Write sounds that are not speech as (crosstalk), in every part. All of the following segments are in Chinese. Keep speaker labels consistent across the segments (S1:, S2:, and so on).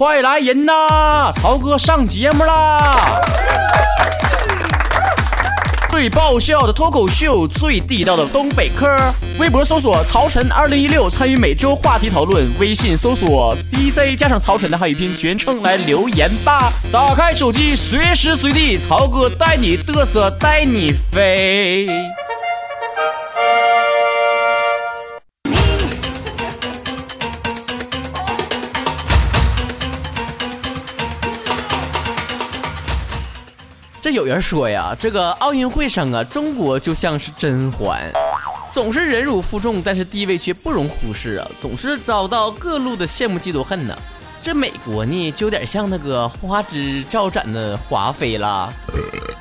S1: 快来人呐！曹哥上节目啦！最爆笑的脱口秀，最地道的东北嗑。微博搜索“曹晨二零一六”，参与每周话题讨论。微信搜索 “DJ 加上曹晨”的汉语拼音全称来留言吧。打开手机，随时随地，曹哥带你嘚瑟，带你飞。有人说呀，这个奥运会上啊，中国就像是甄嬛，总是忍辱负重，但是地位却不容忽视啊，总是遭到各路的羡慕嫉妒恨呢。这美国呢，就有点像那个花枝招展的华妃啦，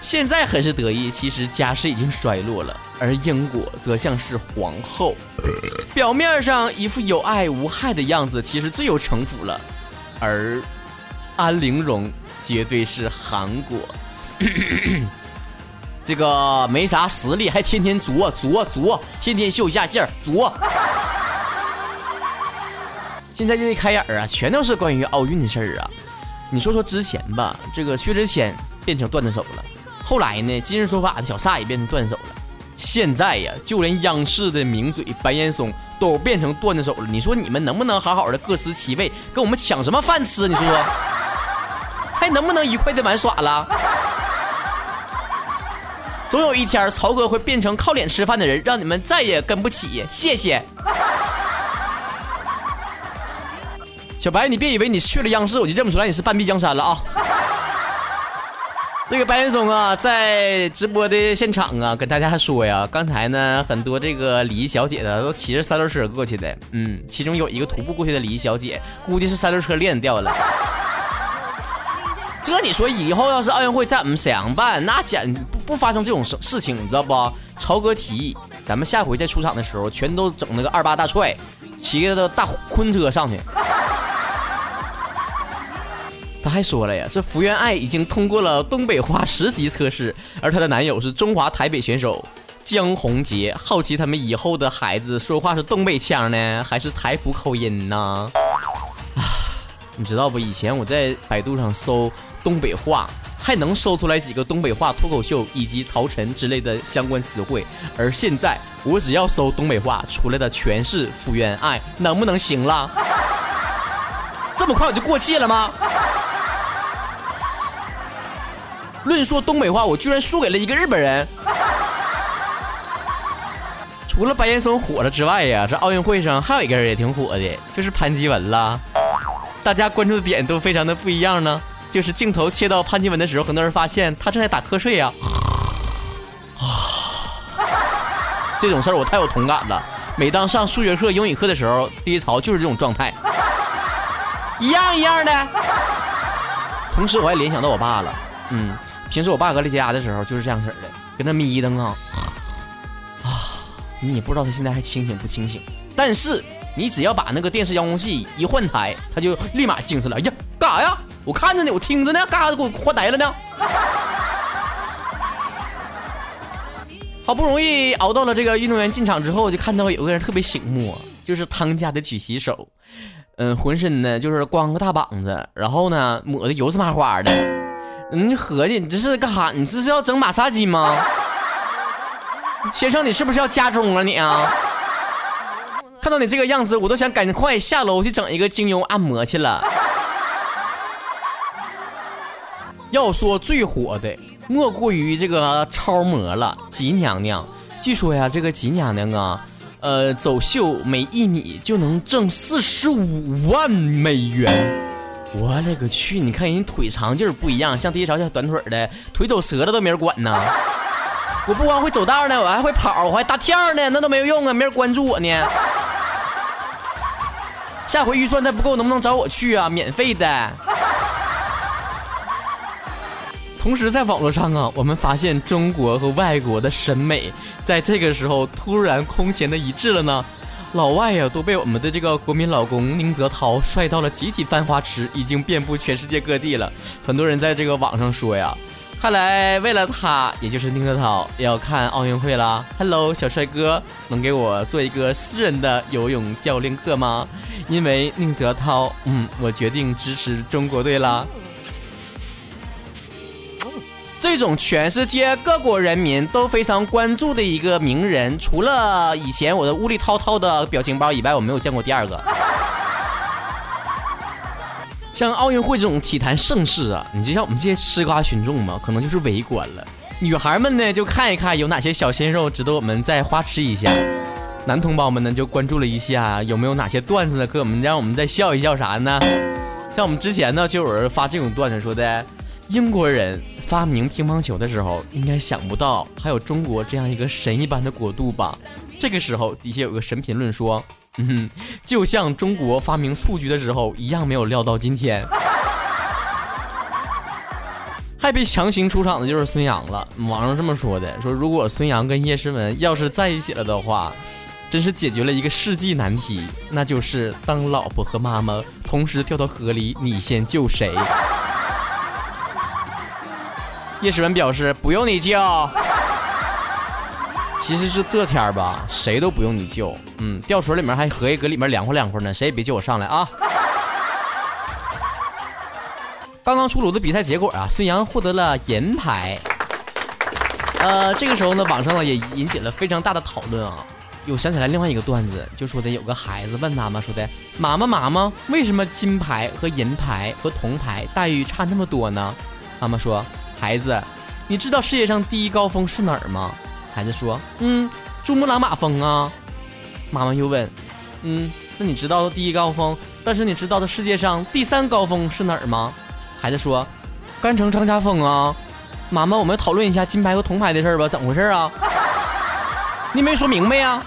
S1: 现在很是得意，其实家世已经衰落了。而英国则像是皇后，表面上一副有爱无害的样子，其实最有城府了。而安陵容绝对是韩国。(coughs) 这个没啥实力，还天天作作作，天天秀下线作。现在这一开眼啊，全都是关于奥运的事儿啊。你说说之前吧，这个薛之谦变成段子手了，后来呢，今日说法的小撒也变成段子手了，现在呀，就连央视的名嘴白岩松都变成段子手了。你说你们能不能好好的各司其位，跟我们抢什么饭吃？你说说，(laughs) 还能不能愉快的玩耍了？总有一天，曹哥会变成靠脸吃饭的人，让你们再也跟不起。谢谢。小白，你别以为你去了央视，我就认不出来你是半壁江山了啊！(laughs) 这个白岩松啊，在直播的现场啊，跟大家说呀，刚才呢，很多这个礼仪小姐的，都骑着三轮车过去的。嗯，其中有一个徒步过去的礼仪小姐，估计是三轮车链掉了。这你说以后要是奥运会在我们沈阳办，那简不不发生这种事事情，你知道不？曹哥提议，咱们下回再出场的时候，全都整那个二八大踹，骑个大昆车上去。他还说了呀，这福原爱已经通过了东北话十级测试，而她的男友是中华台北选手江宏杰。好奇他们以后的孩子说话是东北腔呢，还是台普口音呢？啊，你知道不？以前我在百度上搜。东北话还能搜出来几个东北话脱口秀以及曹晨之类的相关词汇，而现在我只要搜东北话，出来的全是福原爱，能不能行了？(laughs) 这么快我就过气了吗？论说东北话，我居然输给了一个日本人。除了白岩松火了之外呀，这奥运会上还有一个人也挺火的，就是潘基文啦。大家关注的点都非常的不一样呢。就是镜头切到潘金文的时候，很多人发现他正在打瞌睡呀。啊，(sighs) 这种事儿我太有同感了。每当上数学课、英语课的时候，第一槽就是这种状态，(laughs) 一样一样的。同时我还联想到我爸了，嗯，平时我爸搁在家的时候就是这样式儿的，跟那眯瞪啊。啊，你也不知道他现在还清醒不清醒。但是你只要把那个电视遥控器一换台，他就立马精神了。哎呀，干啥呀？我看着呢，我听着呢，干啥给我换呆了呢？好不容易熬到了这个运动员进场之后，就看到有个人特别醒目，就是汤家的举旗手，嗯，浑身呢就是光个大膀子，然后呢抹的油是麻花的，你合计你这是干啥？你这是要整马杀鸡吗？先生，你是不是要加钟啊你啊？看到你这个样子，我都想赶快下楼去整一个精油按摩去了。要说最火的，莫过于这个超模了，吉娘娘。据说呀，这个吉娘娘啊，呃，走秀每一米就能挣四十五万美元。我勒个去！你看人腿长劲儿不一样，像第一潮小短腿的，腿走折了都没人管呢。我不光会走道呢，我还会跑，我还大跳呢，那都没有用啊，没人关注我呢。下回预算再不够，能不能找我去啊？免费的。同时，在网络上啊，我们发现中国和外国的审美在这个时候突然空前的一致了呢。老外呀，都被我们的这个国民老公宁泽涛帅到了集体翻花痴，已经遍布全世界各地了。很多人在这个网上说呀，看来为了他，也就是宁泽涛要看奥运会了。Hello，小帅哥，能给我做一个私人的游泳教练课吗？(laughs) 因为宁泽涛，嗯，我决定支持中国队啦。这种全世界各国人民都非常关注的一个名人，除了以前我的屋里涛涛的表情包以外，我没有见过第二个。像奥运会这种体坛盛事啊，你就像我们这些吃瓜群众嘛，可能就是围观了。女孩们呢，就看一看有哪些小鲜肉值得我们再花痴一下；男同胞们呢，就关注了一下有没有哪些段子呢，给我们让我们再笑一笑啥呢？像我们之前呢，就有人发这种段子说的，英国人发明乒乓球的时候，应该想不到还有中国这样一个神一般的国度吧？这个时候底下有个神评论说。嗯哼，就像中国发明蹴鞠的时候一样，没有料到今天，(laughs) 还被强行出场的就是孙杨了。网上这么说的，说如果孙杨跟叶诗文要是在一起了的话，真是解决了一个世纪难题，那就是当老婆和妈妈同时掉到河里，你先救谁？叶诗文表示不用你救。(laughs) 其实是这天儿吧，谁都不用你救。嗯，吊水里面还合计搁里面凉快凉快呢，谁也别救我上来啊！(laughs) 刚刚出炉的比赛结果啊，孙杨获得了银牌。呃，这个时候呢，网上呢也引起了非常大的讨论啊。又想起来另外一个段子，就说的有个孩子问妈妈说的：“妈妈妈妈，为什么金牌和银牌和铜牌待遇差那么多呢？”妈妈说：“孩子，你知道世界上第一高峰是哪儿吗？”孩子说：“嗯，珠穆朗玛峰啊。”妈妈又问：“嗯，那你知道第一高峰？但是你知道的世界上第三高峰是哪儿吗？”孩子说：“甘城张家峰啊。”妈妈，我们讨论一下金牌和铜牌的事儿吧，怎么回事啊？(laughs) 你没说明白呀？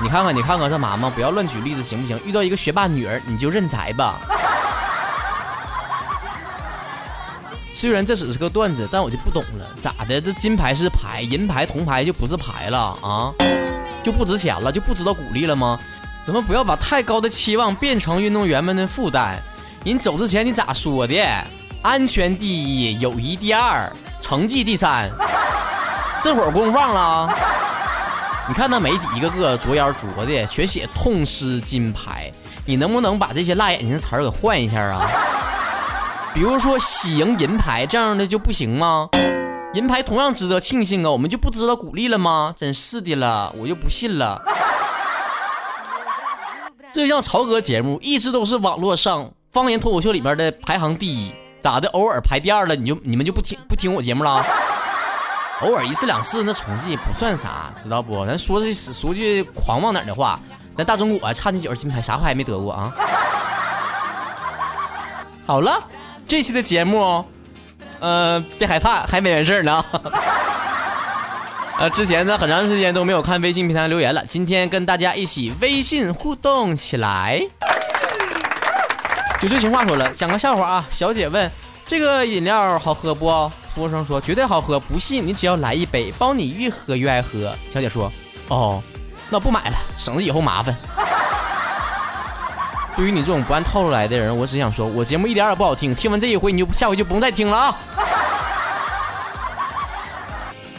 S1: 你看看，你看看，这妈妈不要乱举例子行不行？遇到一个学霸女儿，你就认栽吧。虽然这只是个段子，但我就不懂了，咋的？这金牌是牌，银牌、铜牌就不是牌了啊？就不值钱了？就不知道鼓励了吗？怎么不要把太高的期望变成运动员们的负担？人走之前你咋说的？安全第一，友谊第二，成绩第三。这会儿功夫忘了？你看那媒体一个个着眼着的，全写痛失金牌。你能不能把这些辣眼睛的词儿给换一下啊？比如说喜迎银牌这样的就不行吗？银牌同样值得庆幸啊，我们就不知道鼓励了吗？真是的了，我就不信了。这像曹哥节目一直都是网络上方言脱口秀里面的排行第一，咋的？偶尔排第二了，你就你们就不听不听我节目了？偶尔一次两次那成绩不算啥，知道不？咱说句说句狂妄点的话，咱大中国差那几块金牌，啥牌没得过啊？好了。这期的节目，呃，别害怕，还没完事儿呢。(laughs) 呃，之前呢，很长时间都没有看微信平台留言了，今天跟大家一起微信互动起来。酒醉情话说了，讲个笑话啊。小姐问：这个饮料好喝不？服务生说：绝对好喝，不信你只要来一杯，包你越喝越爱喝。小姐说：哦，那不买了，省得以后麻烦。对于你这种不按套路来的人，我只想说，我节目一点也不好听。听完这一回，你就下回就不用再听了啊！(laughs)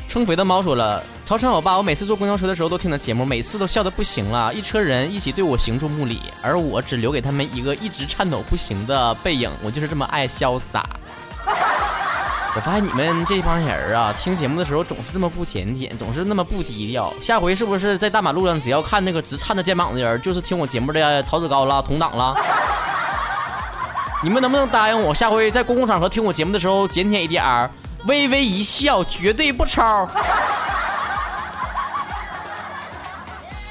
S1: 称肥的猫说了：“曹晨我爸，我每次坐公交车的时候都听的节目，每次都笑得不行了。一车人一起对我行注目礼，而我只留给他们一个一直颤抖不行的背影。我就是这么爱潇洒。”我发现你们这帮人啊，听节目的时候总是这么不检点，总是那么不低调。下回是不是在大马路上，只要看那个直颤着肩膀的人，就是听我节目的曹子高了，同党了？(laughs) 你们能不能答应我，下回在公共场合听我节目的时候检点一点儿，微微一笑，绝对不抄。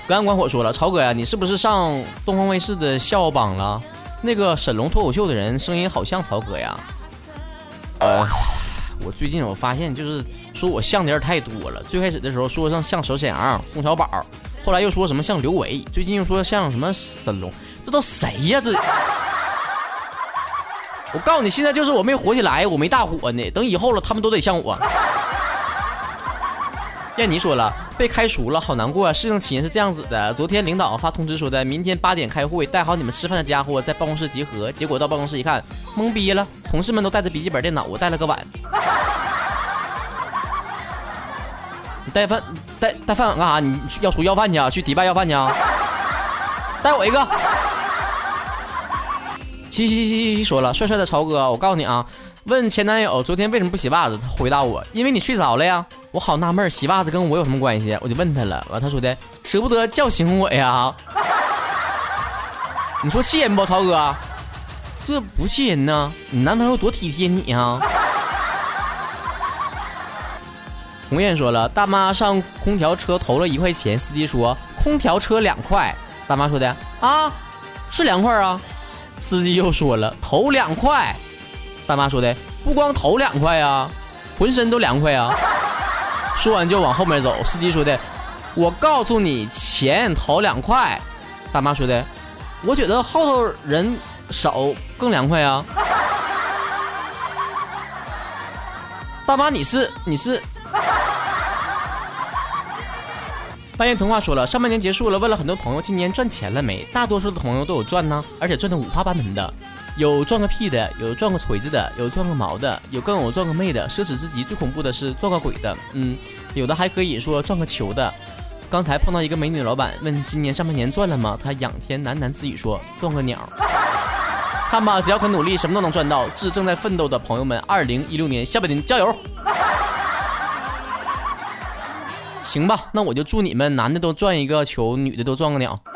S1: 隔岸观火说了，曹哥呀，你是不是上东方卫视的笑榜了？那个沈龙脱口秀的人声音好像曹哥呀。呃。我最近我发现，就是说我像的人太多了。最开始的时候说像像小沈阳、宋小宝，后来又说什么像刘维，最近又说像什么沈龙，这都谁呀？这 (laughs) 我告诉你，现在就是我没火起来，我没大火呢。等以后了，他们都得像我。燕妮说了，被开除了，好难过啊！事情起因是这样子的：昨天领导发通知说的，明天八点开会，带好你们吃饭的家伙在办公室集合。结果到办公室一看，懵逼了，同事们都带着笔记本电脑，我带了个碗。你带饭带带饭碗干啥？你要出要饭去啊？去迪拜要饭去啊？带我一个。七七七七说了，帅帅的曹哥，我告诉你啊，问前男友昨天为什么不洗袜子，他回答我，因为你睡着了呀。我好纳闷，洗袜子跟我有什么关系？我就问他了，完他说的舍不得叫醒我呀。(laughs) 你说气人不，曹哥？这不气人呢，你男朋友多体贴你呀。红艳说了，大妈上空调车投了一块钱，司机说空调车两块，大妈说的啊，是两块啊。司机又说了，投两块。大妈说的，不光头凉快呀，浑身都凉快啊。说完就往后面走。司机说的，我告诉你，前头两块。大妈说的，我觉得后头人少更凉快啊。大妈，你是你是。半夜童话说了，上半年结束了，问了很多朋友今年赚钱了没？大多数的朋友都有赚呢，而且赚的五花八门的，有赚个屁的，有赚个锤子的，有赚个毛的，有更有赚个妹的，奢侈至极。最恐怖的是赚个鬼的，嗯，有的还可以说赚个球的。刚才碰到一个美女老板，问今年上半年赚了吗？她仰天喃喃自语说赚个鸟。看吧，只要肯努力，什么都能赚到。致正在奋斗的朋友们，二零一六年下半年加油！行吧，那我就祝你们男的都赚一个球，女的都赚个鸟。(laughs)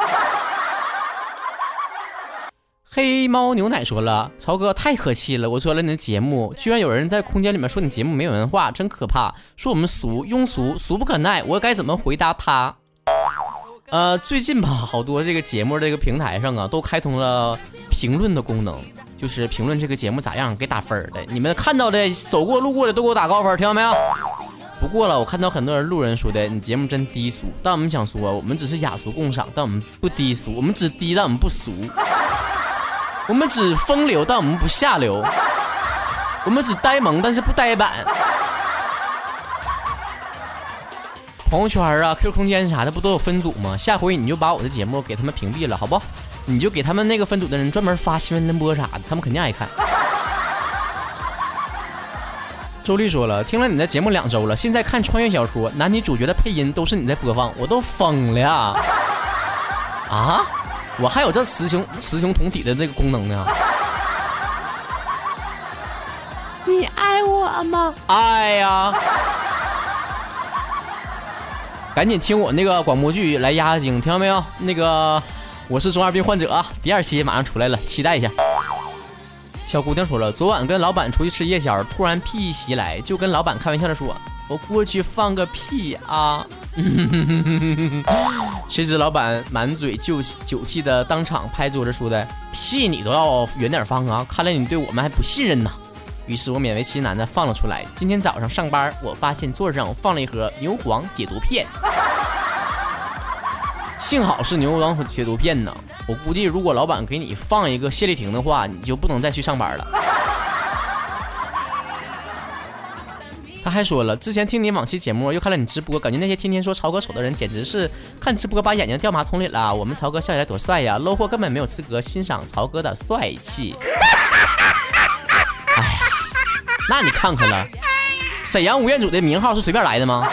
S1: 黑猫牛奶说了，曹哥太可气了，我做了你的节目，居然有人在空间里面说你节目没有文化，真可怕，说我们俗庸俗，俗不可耐，我该怎么回答他？呃，最近吧，(laughs) 好多这个节目这个平台上啊，都开通了评论的功能，就是评论这个节目咋样，给打分的。你们看到的，走过路过的都给我打高分，听到没有？不过了，我看到很多人路人说的，你节目真低俗。但我们想说，我们只是雅俗共赏，但我们不低俗。我们只低，但我们不俗。(laughs) 我们只风流，但我们不下流。我们只呆萌，但是不呆板。朋友圈啊，QQ 空间啥的不都有分组吗？下回你就把我的节目给他们屏蔽了，好不？你就给他们那个分组的人专门发新闻联播啥的，他们肯定爱看。周丽说了，听了你的节目两周了，现在看穿越小说，男女主角的配音都是你在播放，我都疯了啊！我还有这雌雄雌雄同体的这个功能呢？你爱我吗？爱呀！赶紧听我那个广播剧来压压惊，听到没有？那个我是中二病患者啊，第二期马上出来了，期待一下。小姑娘说了，昨晚跟老板出去吃夜宵，突然屁袭来，就跟老板开玩笑的说：“我过去放个屁啊！” (laughs) 谁知老板满嘴酒酒气的当场拍桌子说的：“屁你都要远点放啊！看来你对我们还不信任呐。”于是我勉为其难的放了出来。今天早上上班，我发现桌子上放了一盒牛黄解毒片。(laughs) 幸好是牛黄解毒片呢，我估计如果老板给你放一个谢丽婷的话，你就不能再去上班了。(laughs) 他还说了，之前听你往期节目，又看了你直播，感觉那些天天说曹哥丑的人，简直是看直播把眼睛掉马桶里了。我们曹哥笑起来多帅呀，low 货根本没有资格欣赏曹哥的帅气。哎呀，那你看看了，沈阳吴彦祖的名号是随便来的吗？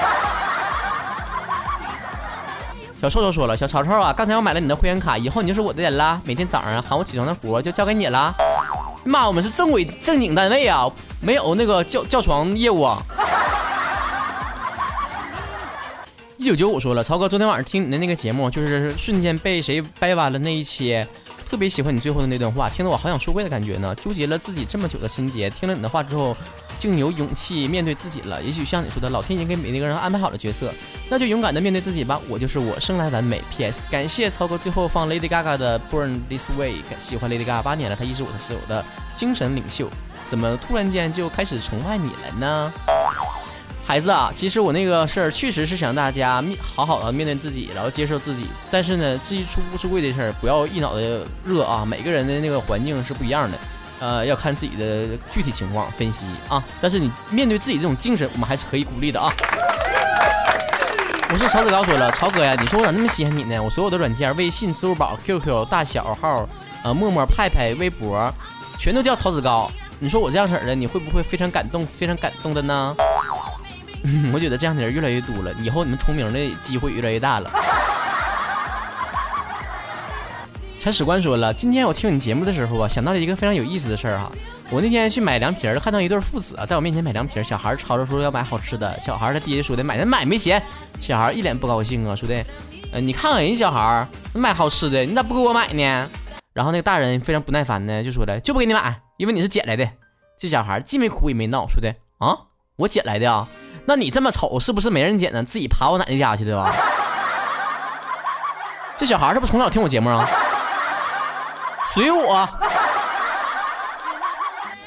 S1: 小臭臭说了：“小曹操啊，刚才我买了你的会员卡，以后你就是我的人啦。每天早上喊我起床的活就交给你了。妈，我们是正规正经单位啊，没有那个叫叫床业务啊。”一九九五说了：“曹哥，昨天晚上听你的那个节目，就是瞬间被谁掰弯了那一期，特别喜欢你最后的那段话，听得我好想说跪的感觉呢。纠结了自己这么久的心结，听了你的话之后。”竟有勇气面对自己了。也许像你说的，老天已经给每一个人安排好了角色，那就勇敢的面对自己吧。我就是我，生来完美。P.S. 感谢曹哥最后放 Lady Gaga 的 Born This Way。喜欢 Lady Gaga 八年了，她一直我是我的精神领袖。怎么突然间就开始崇拜你了呢？孩子啊，其实我那个事儿确实是想大家面好好的面对自己，然后接受自己。但是呢，至于出不出柜这事儿，不要一脑袋热啊。每个人的那个环境是不一样的。呃，要看自己的具体情况分析啊。但是你面对自己这种精神，我们还是可以鼓励的啊。我是曹子高说了，曹哥呀，你说我咋那么稀罕你呢？我所有的软件，微信、支付宝、QQ、大小号，呃，陌陌、派派、微博，全都叫曹子高。你说我这样式的，你会不会非常感动，非常感动的呢？(laughs) 我觉得这样的人越来越多了，以后你们重名的机会越来越大了。铲屎官说了，今天我听你节目的时候啊，想到了一个非常有意思的事儿哈。我那天去买凉皮儿，看到一对父子啊，在我面前买凉皮儿，小孩吵着说要买好吃的，小孩他爹说的买那买没钱，小孩一脸不高兴啊，说的，呃，你看看人家小孩买好吃的，你咋不给我买呢？然后那个大人非常不耐烦呢，就说了，就不给你买，因为你是捡来的。这小孩既没哭也没闹，说的啊，我捡来的啊，那你这么丑，是不是没人捡呢？自己爬我奶奶家去的吧？(laughs) 这小孩是不是从小听我节目啊？随我。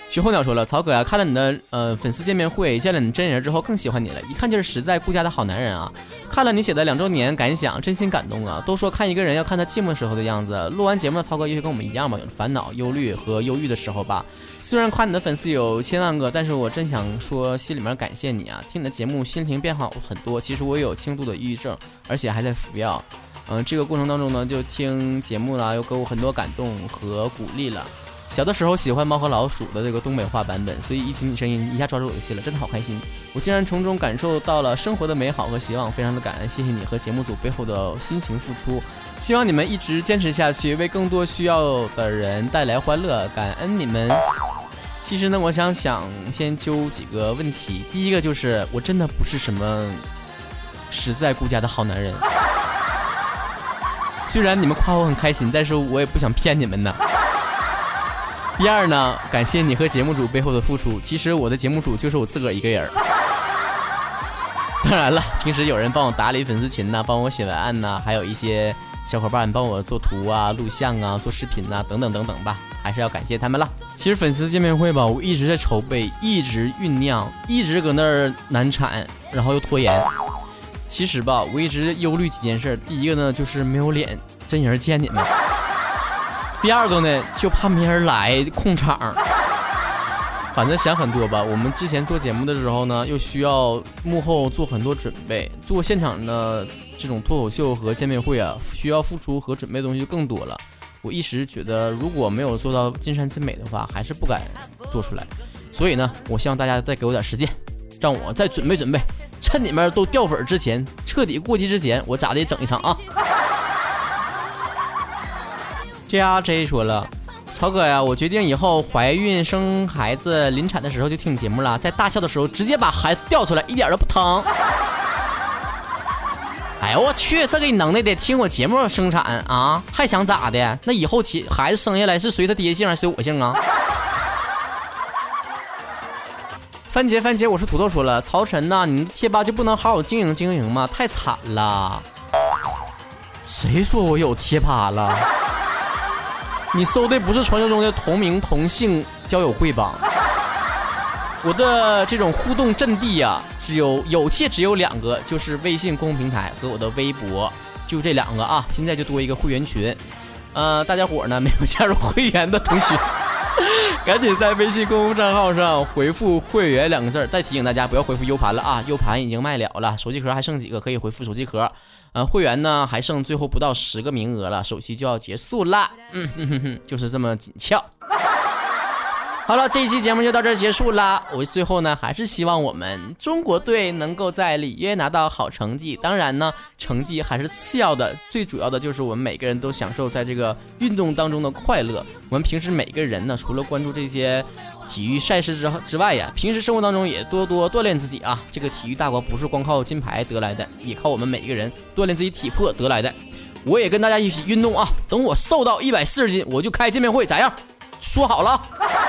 S1: 徐候鸟说了，曹哥呀，看了你的呃粉丝见面会，见了你真人之后更喜欢你了，一看就是实在顾家的好男人啊。看了你写的两周年感想，真心感动啊。都说看一个人要看他寂寞时候的样子，录完节目的曹哥也许跟我们一样吧，有烦恼、忧虑和忧郁的时候吧。虽然夸你的粉丝有千万个，但是我真想说心里面感谢你啊。听你的节目，心情变好很多。其实我有轻度的抑郁症，而且还在服药。嗯，这个过程当中呢，就听节目了，又给我很多感动和鼓励了。小的时候喜欢猫和老鼠的这个东北话版本，所以一听你声音，一下抓住我的心了，真的好开心。我竟然从中感受到了生活的美好和希望，非常的感恩，谢谢你和节目组背后的辛勤付出。希望你们一直坚持下去，为更多需要的人带来欢乐，感恩你们。其实呢，我想想先揪几个问题，第一个就是我真的不是什么实在顾家的好男人。虽然你们夸我很开心，但是我也不想骗你们呢。(laughs) 第二呢，感谢你和节目组背后的付出。其实我的节目组就是我自个儿一个人。(laughs) 当然了，平时有人帮我打理粉丝群呐，帮我写文案呐，还有一些小伙伴帮我做图啊、录像啊、做视频呐，等等等等吧，还是要感谢他们了。其实粉丝见面会吧，我一直在筹备，一直酝酿，一直搁那儿难产，然后又拖延。其实吧，我一直忧虑几件事。第一个呢，就是没有脸真人见你们；(laughs) 第二个呢，就怕没人来控场。反正想很多吧。我们之前做节目的时候呢，又需要幕后做很多准备，做现场的这种脱口秀和见面会啊，需要付出和准备的东西就更多了。我一时觉得，如果没有做到尽善尽美的话，还是不敢做出来。所以呢，我希望大家再给我点时间，让我再准备准备。趁你们都掉粉之前，彻底过期之前，我咋的整一场啊！J R J 说了，曹哥呀，我决定以后怀孕生孩子临产的时候就听你节目了，在大笑的时候直接把孩子掉出来，一点都不疼。哎呦我去，这给你能耐的，听我节目生产啊，还想咋的？那以后起孩子生下来是随他爹姓还是随我姓啊？番茄番茄，我是土豆说了，曹晨呐，你的贴吧就不能好好经营经营吗？太惨了！谁说我有贴吧了？你搜的不是传说中的同名同姓交友会吧？我的这种互动阵地呀，只有有且只有两个，就是微信公众平台和我的微博，就这两个啊。现在就多一个会员群，呃，大家伙呢没有加入会员的同学。(laughs) 赶紧在微信公众账号上回复“会员”两个字儿。再提醒大家不要回复 U 盘了啊，U 盘已经卖了了，手机壳还剩几个，可以回复手机壳。呃，会员呢还剩最后不到十个名额了，首期就要结束啦。嗯哼哼哼，就是这么紧俏。好了，这一期节目就到这儿结束啦。我最后呢，还是希望我们中国队能够在里约拿到好成绩。当然呢，成绩还是次要的，最主要的就是我们每个人都享受在这个运动当中的快乐。我们平时每个人呢，除了关注这些体育赛事之之外呀，平时生活当中也多多锻炼自己啊。这个体育大国不是光靠金牌得来的，也靠我们每一个人锻炼自己体魄得来的。我也跟大家一起运动啊。等我瘦到一百四十斤，我就开见面会，咋样？说好了。